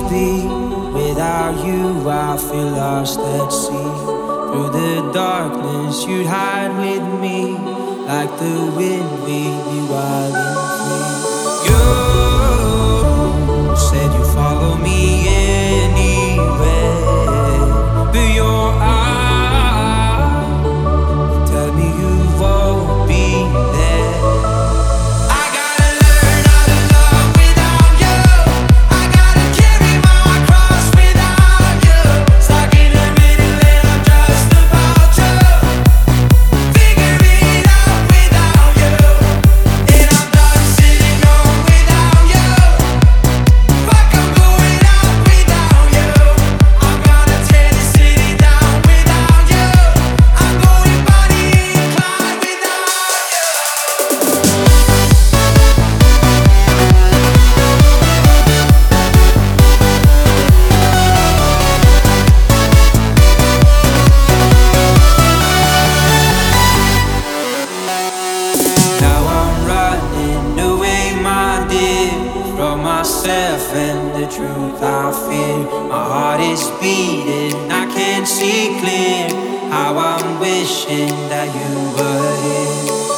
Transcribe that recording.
be. Without you, I feel lost at sea. Through the darkness, you'd hide with me. Like the wind, we'd be wild and free. Myself and the truth I fear. My heart is beating, I can't see clear. How I'm wishing that you were here.